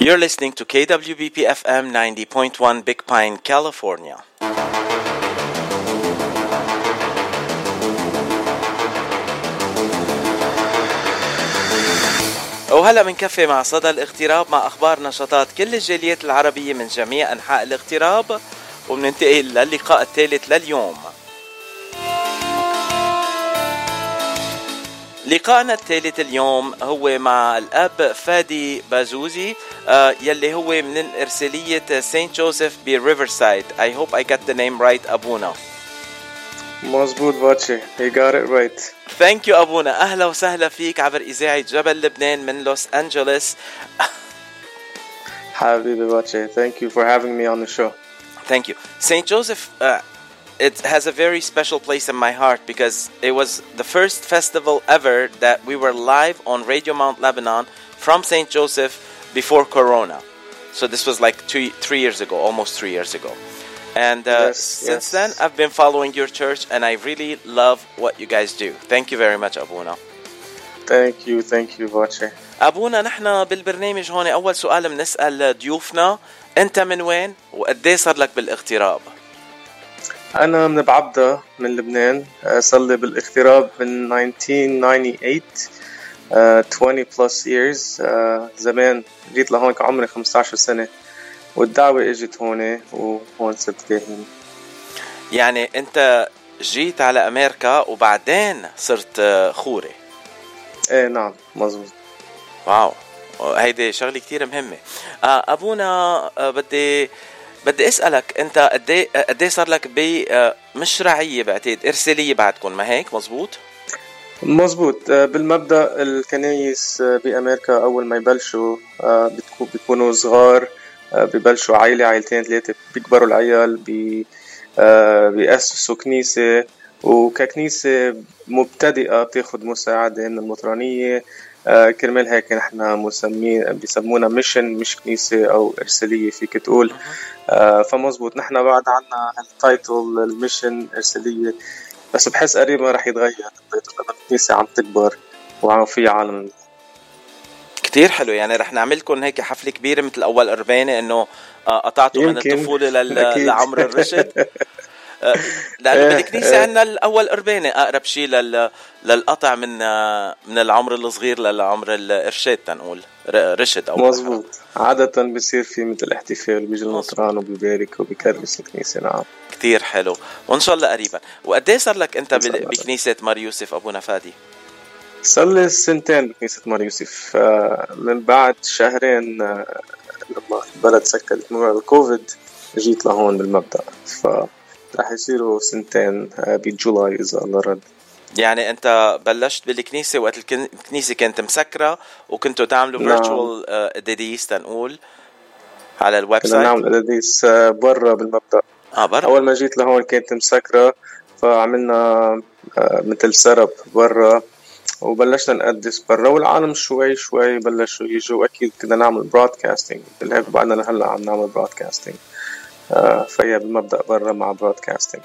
You're listening to KWBP FM 90.1 Big Pine, California. وهلا بنكفي مع صدى الاغتراب مع أخبار نشاطات كل الجاليات العربية من جميع أنحاء الاغتراب وبننتقل للقاء الثالث لليوم لقاءنا الثالث اليوم هو مع الأب فادي بازوزي آه يلي هو من إرسالية سانت جوزيف بريفرسايد I hope I got the name right أبونا. مزبوط باتشي. You got it right. Thank you أبونا. أهلا وسهلا فيك عبر إذاعة جبل لبنان من لوس انجلوس حبيبي باتشي. Thank you for having me on the show. Thank you. St. Joseph, uh, it has a very special place in my heart because it was the first festival ever that we were live on Radio Mount Lebanon from St. Joseph before Corona. So this was like two, three years ago, almost three years ago. And uh, Yes, since yes. then, I've been following your church and I really love what you guys do. Thank you very much, Abuna. thank you thank you باتشي أبونا نحن بالبرنامج هون أول سؤال بنسأل ضيوفنا أنت من وين وقديه صار لك بالاغتراب؟ أنا من بعبدة من لبنان آه، صار لي بالاغتراب من 1998 آه، 20 plus years آه، زمان جيت لهون كان عمري 15 سنة والدعوة إجت هون وهون صرت كاهن يعني أنت جيت على أمريكا وبعدين صرت آه، خوري. إيه نعم مزبوط واو هيدي شغلة كتير مهمة. أبونا آه، بدي بدي أسألك أنت قد إيه قد إيه صار لك ب آه، مش رعيه بعتقد إرسالية بعدكم ما هيك؟ مزبوط مزبوط آه، بالمبدأ الكنايس آه، بأمريكا أول ما يبلشوا بيكونوا صغار ببلشوا عائلة عائلتين ثلاثة بيكبروا العيال بي بيأسسوا كنيسة وككنيسة مبتدئة بتاخد مساعدة من المطرانية كرمال هيك نحن مسمين بيسمونا mission مش كنيسة أو إرسالية فيك تقول. آه، فمزبوط. نحن بعد عنا ال title ال mission إرسالية. بس بحس قريبا رح يتغير. ال title لأنه الكنيسة عم تكبر وعم في عالم. كتير حلو. يعني رح نعمل لكم هيك حفلة كبيرة مثل أول اربانه إنه آه، قطعتوا من. الطفولة لل... لعمر الرشد. آه، لأنه إيه، بالكنيسه إيه. عندنا الأول أربانة أقرب شيء لل... للقطع من آه، من العمر الصغير للعمر الإرشاد تنقول رشد أو مزبوط عادة بصير في مثل احتفال بيجي المطران وبيبارك وبيكرس الكنيسة نعم. كتير حلو. وإن شاء الله قريبا. وقد صار لك أنت. بكنيسه مار يوسف ابونا فادي صار لي سنتين بكنيسة مار يوسف. آه، من بعد شهرين آه، لما البلد سكرت موضوع الكوفيد جيت لهون بالمبدأ. ف رح يصيروا سنتين آه، بجولاي إذا الله رد. يعني أنت بلشت بالكنيسة وقت الكن- الكنيسة كانت مسكرة وكنتوا تعملوا نعم. virtual قداديس تنقول على ال website نعمل قداديس آه، برا بالمبدأ. آه برا. أول ما جيت لهون كانت مسكرة فعملنا آه، مثل set up برا وبلشنا نقدس برا والعالم شوي شوي بلشوا يجوا. أكيد كنا نعمل broadcasting بالهيك بعدنا لهلأ عم نعمل broadcasting فهي بالمبدا برا مع broadcasting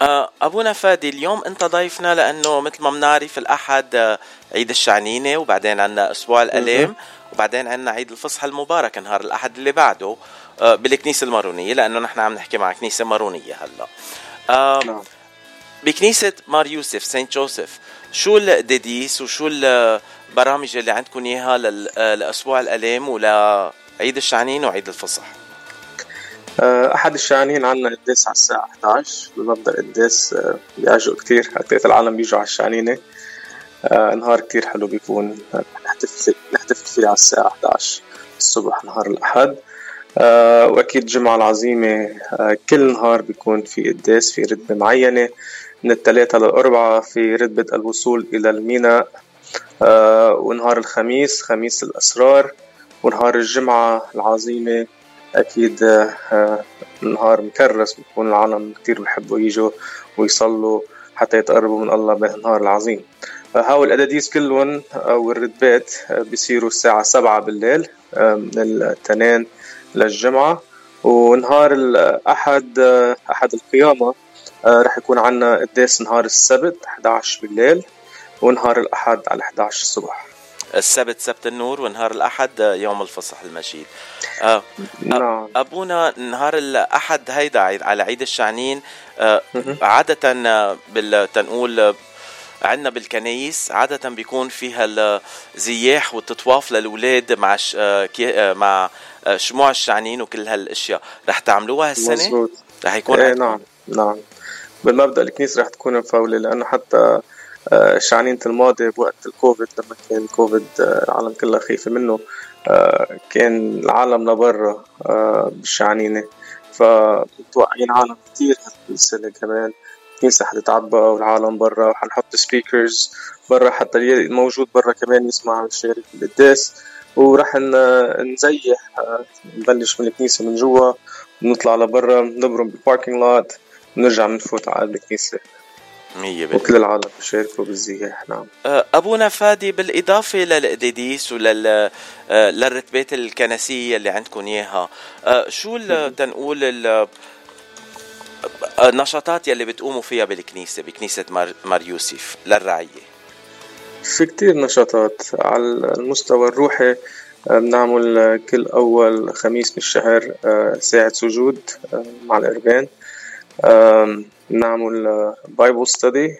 آه، ابونا فادي اليوم أنت ضيفنا لأنه مثل ما بنعرف الأحد آه، عيد الشعنينة وبعدين عندنا أسبوع الالام وبعدين عندنا عيد الفصح المبارك نهار الأحد اللي بعده آه، بالكنيسة المارونية لأنه نحن عم نحكي مع كنيسة مارونية هلا. آه، نعم. بكنيسة مار يوسف Saint Joseph شو القداديس وشو البرامج اللي عندكم إياها آه، لأسبوع الالام ولعيد الشعنين وعيد الفصح؟ آه، أحد الشعنين عنا قداس على الساعة 11 بالمبدا قداس آه، بيعجق كتير. هكذا العالم بيجوا على الشعنينه آه، نهار كتير حلو بيكون. آه، نحتفل نحتفل فيه على الساعة 11 الصبح نهار الأحد. آه، وأكيد الجمعة العظيمة آه، كل نهار بيكون في قداس في رتبة معينة. من الثلاثة للأربعة في رتبة الوصول إلى الميناء. آه، ونهار الخميس خميس الأسرار. ونهار الجمعة العظيمة. أكيد آه، نهار مكرس بيكون العالم كتير بحبوا يجوا ويصلوا حتى يتقربوا من الله بهالنهار العظيم. هاو الأداديس كلهم أو الرتبات آه، بيصيروا الساعة سبعة بالليل آه، من الاثنين للجمعة. ونهار الأحد أحد القيامة رح يكون عنا قداس نهار السبت 11 بالليل ونهار الأحد على 11 الصبح. السبت سبت النور ونهار الأحد يوم الفصح المجيد. آه، نعم. أبونا نهار الأحد هيدا على عيد الشعنين آه، عادة بال تنقول عندنا بالكنايس عادة بيكون فيها الزياح والتطواف للأولاد مع ش... مع شموع الشعنين وكل هالأشياء. رح تعملوها هالسنة؟ مزبوط رح يكون إيه نعم نعم. بالمبدأ الكنيسه رح تكون مفوله لأنه حتى آه، شعنينة الماضي بوقت الكوفيد لما كان الكوفيد آه، العالم كلها خايفة منه آه، كان العالم لبرا بالشعنينة فمتوقعين عالم كتير هالسنة كمان الكنيسة حتتعبى والعالم برا وحنحط سبيكرز برا حتى اللي موجود برا كمان يسمع ويشارك بالقداس وراح نزيح نبلش من الكنيسة من جوا نطلع لبرا نبرم بالباركينج لوت ونرجع بنفوت على الكنيسة. وكل العالم بيشاركوا بالزياح نعم. أه، أبونا فادي بالإضافة للقديديس ولل أه، للرتبات الكنسية اللي عندكم إياها أه، شو تنقول النشاطات يلي بتقوموا فيها بالكنيسة بكنيسة مار يوسف للرعية؟ في كتير نشاطات على المستوى الروحي بنعمل كل أول خميس بالشهر ساعة سجود مع القربان نعمل Bible study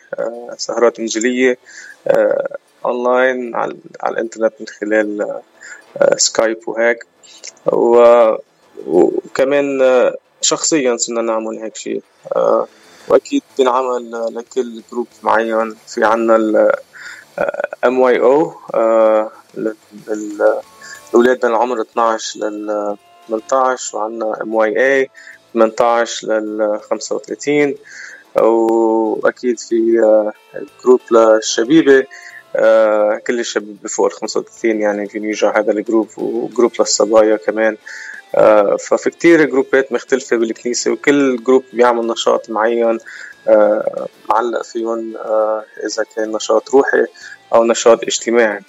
سهرات إنجيلية أونلاين على, على الإنترنت من خلال Skype وهيك. وكمان شخصيا صرنا نعمل هيك شيء وأكيد بنعمل لكل group معين. في عنا ال MYO الاولاد بين العمر 12 لل 18 وعندنا MYA 18 لل 35 وأكيد في group للشبيبة كل الشباب فوق ال 35 يعني في يجوا هذا ال group و group للصبايا كمان ففي كتير جروبات مختلفة بالكنيسة وكل group بيعمل نشاط معين معلق فيهم إذا كان نشاط روحي أو نشاط اجتماعي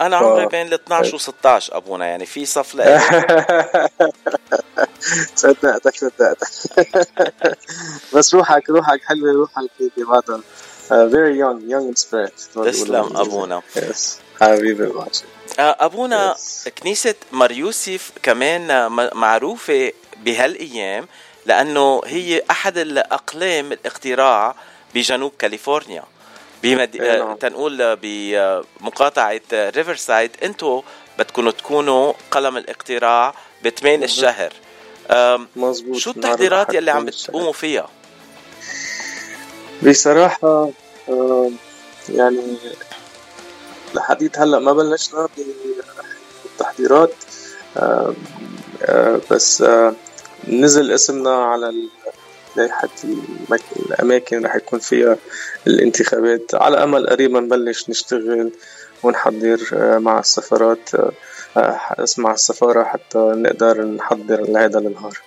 أنا. عمري بين ال 12 و 16 أبونا يعني في صف صدقتك صدقتك بس روحك روحك حلوة روحك هيك بعدها. Young young in spirit. تسلم أبونا. حبيبي ماشي. أبونا yes. كنيسة مريوسف كمان معروفة بهالأيام لأنه هي أحد الأقلام الاقتراع بجنوب كاليفورنيا. بمد... إيه، نعم. تنقول بمقاطعة Riverside أنتو بدكم تكونوا قلم الاقتراع بثمان الشهر. مزبوط شو التحضيرات يلي عم بتقوموا فيها؟ بصراحة يعني لحديت هلأ ما بلشنا بالتحضيرات بس نزل اسمنا على لائحة الأماكن رح يكون فيها الانتخابات. على أمل قريبا نبلش نشتغل. ونحضر آه، مع السفارات آه، مع السفارة حتى نقدر نحضر لهذا النهار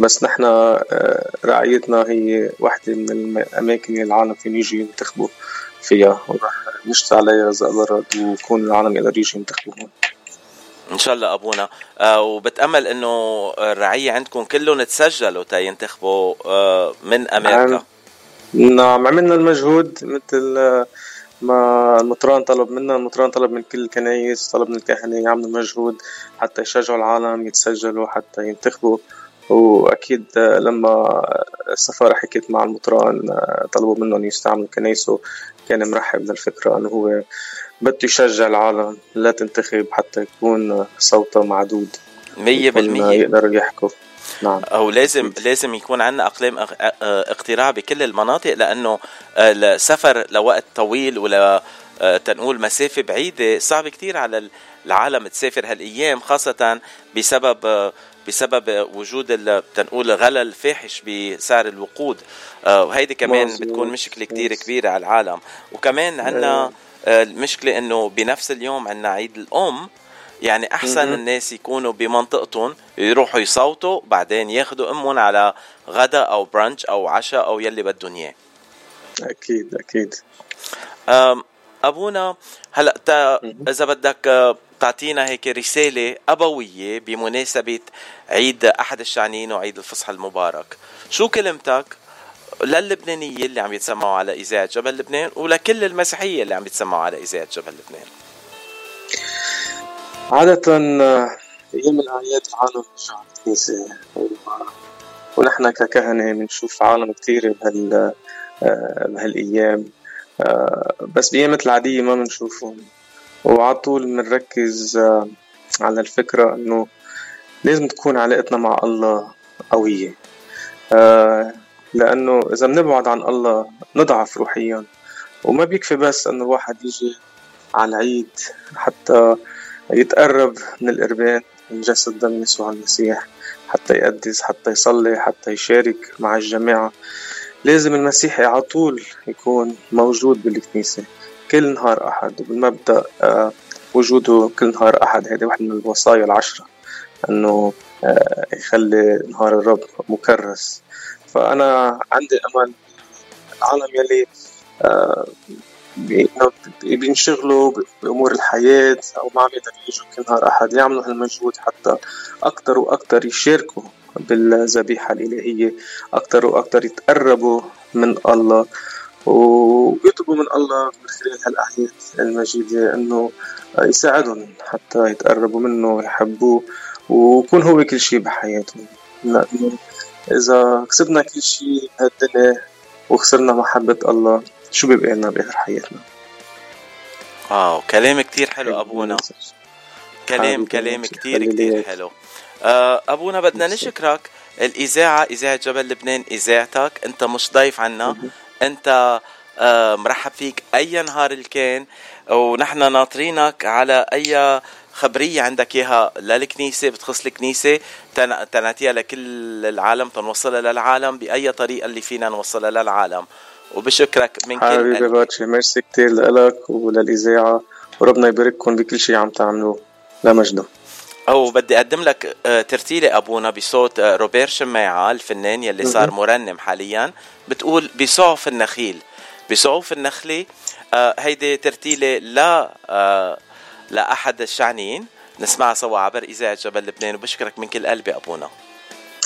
بس نحن آه، رعايتنا هي واحدة من الأماكن اللي العالم فين يجي ينتخبوا فيها. ورح نشتغل عليها إذا برد ويكون العالم يقدر يجي ينتخبوا هون. إن شاء الله أبونا. آه وبتأمل إنه الرعيه عندكم كلهم تسجلوا تينتخبوا آه من أمريكا؟ نعم عملنا المجهود مثل آه، ما المطران طلب منا المطران طلب من كل الكنايس طلب من الكهنة يعملوا مجهود حتى يشجعوا العالم يتسجلوا حتى ينتخبوا. وأكيد لما السفارة حكيت مع المطران آه، طلبوا منهم يستعملوا كنايسه كان مرحب للفكره إنه هو بده يشجع العالم لا تنتخب حتى يكون صوتها معدود. مية بالمية. يقدروا يحكوا. نعم. أو لازم لازم يكون عندنا أقلام اقتراع بكل المناطق لأنه السفر لوقت طويل ولا تنقول مسافة بعيدة صعب كتير على العالم تسافر هالأيام خاصة بسبب بسبب وجود تنقول غلا الفاحش بسعر الوقود. وهيدي كمان بتكون مشكلة كتير كبيرة على العالم. وكمان عندنا المشكلة إنه بنفس اليوم عندنا عيد الأم. يعني أحسن الناس يكونوا بمنطقتهم يروحوا يصوتوا بعدين ياخذوا أمهم على غدا أو برانش أو عشاء أو يلي بدهم إياه. أكيد أكيد. أبونا هلأ تا إذا بدك تعطينا هيك رسالة أبوية بمناسبة عيد أحد الشعنين وعيد الفصح المبارك. شو كلمتك؟ للبنانية اللي عم يتسمعوا على إذاعة جبل لبنان ولكل المسيحية اللي عم يتسمعوا على إذاعة جبل لبنان. عادة أيام الأعياد العالم بيرجع الكنيسة ونحن ككهنة بنشوف عالم كثير بهال بهالأيام. بس بأيام العادية ما بنشوفهم. وعلى طول بنركز على الفكرة إنه لازم تكون علاقتنا مع الله قوية. لأنه إذا بنبعد عن الله نضعف روحيا. وما بيكفي بس إنه الواحد يجي على العيد حتى يتقرب من القربان من جسد دم يسوع المسيح حتى يقدس حتى يصلي حتى يشارك مع الجماعة لازم المسيحي على طول يكون موجود بالكنيسة كل نهار أحد وبالمبدأ آه، وجوده كل نهار أحد. هذه واحدة من الوصايا العشرة إنه آه، يخلي نهار الرب مكرس. فأنا عندي أمل العالم يلي آه، بينشغلوا بأمور الحياة أو ما عم يقدروا يجوا كل نهار أحد يعملوا هالمجهود حتى أكتر وأكتر يشاركوا بالذبيحة الإلهية أكتر وأكتر يتقربوا من الله ويطلبوا من الله من خلال هالأعياد المجيدة إنه يساعدهم حتى يتقربوا منه ويحبوه ويكون هو كل شيء بحياتهم. لأنه إذا كسبنا كل شيء بهالدنيا وخسرنا محبة الله شو بيبقى لنا بآخر حياتنا؟ واو كلام كتير حلو أبونا. كلام كلام كتير كتير حلو. آه، أبونا بدنا نشكرك. الإذاعة إذاعة جبل لبنان إذاعتك. أنت مش ضيف عنا. أنت آه، مرحب فيك أي نهار الكان ونحن ناطرينك على أي خبرية عندك إياها للكنيسة بتخص الكنيسة. تناتيها لكل العالم تنوصلها للعالم بأي طريقة اللي فينا نوصلها للعالم. وبشكرك من كل حبيبي باتشي ميرسي كتير لك وللإذاعة. وربنا يبارككم بكل شيء عم تعملوه. لمجده أو بدي أقدم لك آه، ترتيلة أبونا بصوت آه، روبير شماعة الفنان يلي صار مرنم حاليا. بتقول بسعف النخيل. بسعوف النخلة آه، هيدي ترتيلة لا لأحد الشعنين. نسمعها سوا عبر إذاعة جبل لبنان. وبشكرك من كل قلبي أبونا.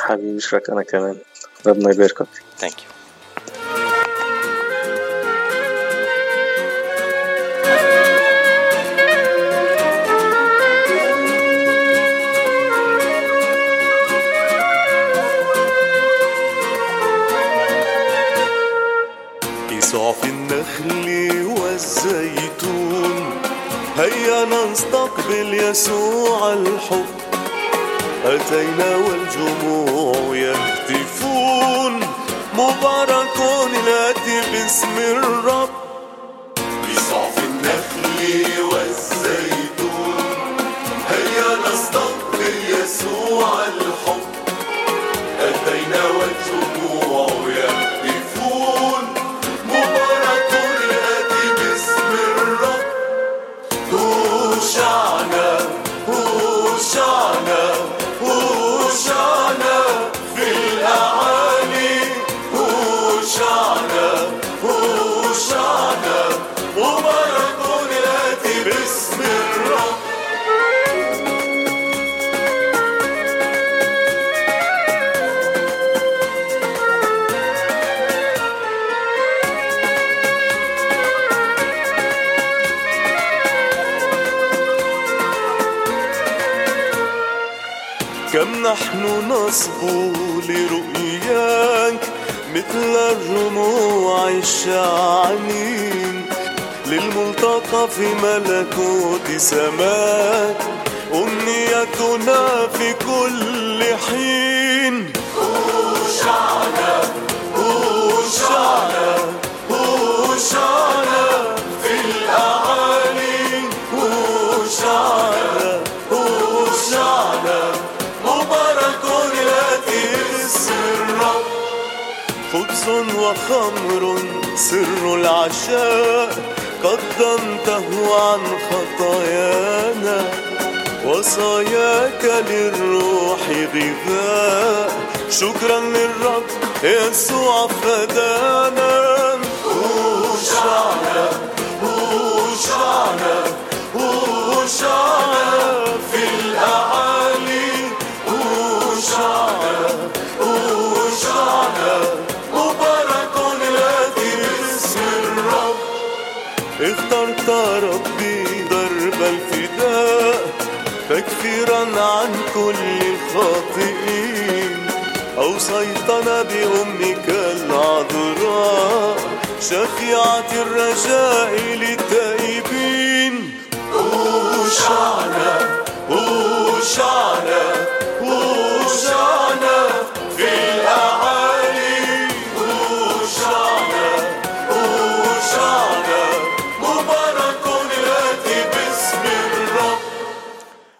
حبيبي بشكرك أنا كمان. ربنا يباركك. thank you صعف النخل والزيتون. هيا نستقبل يسوع الحب. أتينا والجموع يهتفون. مبارك الآتي باسم الرب. بصعف النخل والزيتون. هيا نستقبل يسوع الحب. أتينا والجموع نحن نصبو لرؤياك مثل الرموع الشعانين للملتقى في ملكوت سماك أمنيتنا في كل حين. وخمر سر العشاء قدمته عن خطايانا. وصاياك للروح غذاء. شكرا للرب يسوع فدانا. هوشعنا هوشعنا هوشعنا في الأعالي عن كل الخاطئين أوصيتنا بأمك العذراء شفيعة الرجاء للتائبين. أوشعنا أوشعنا أوشعنا في الأرض.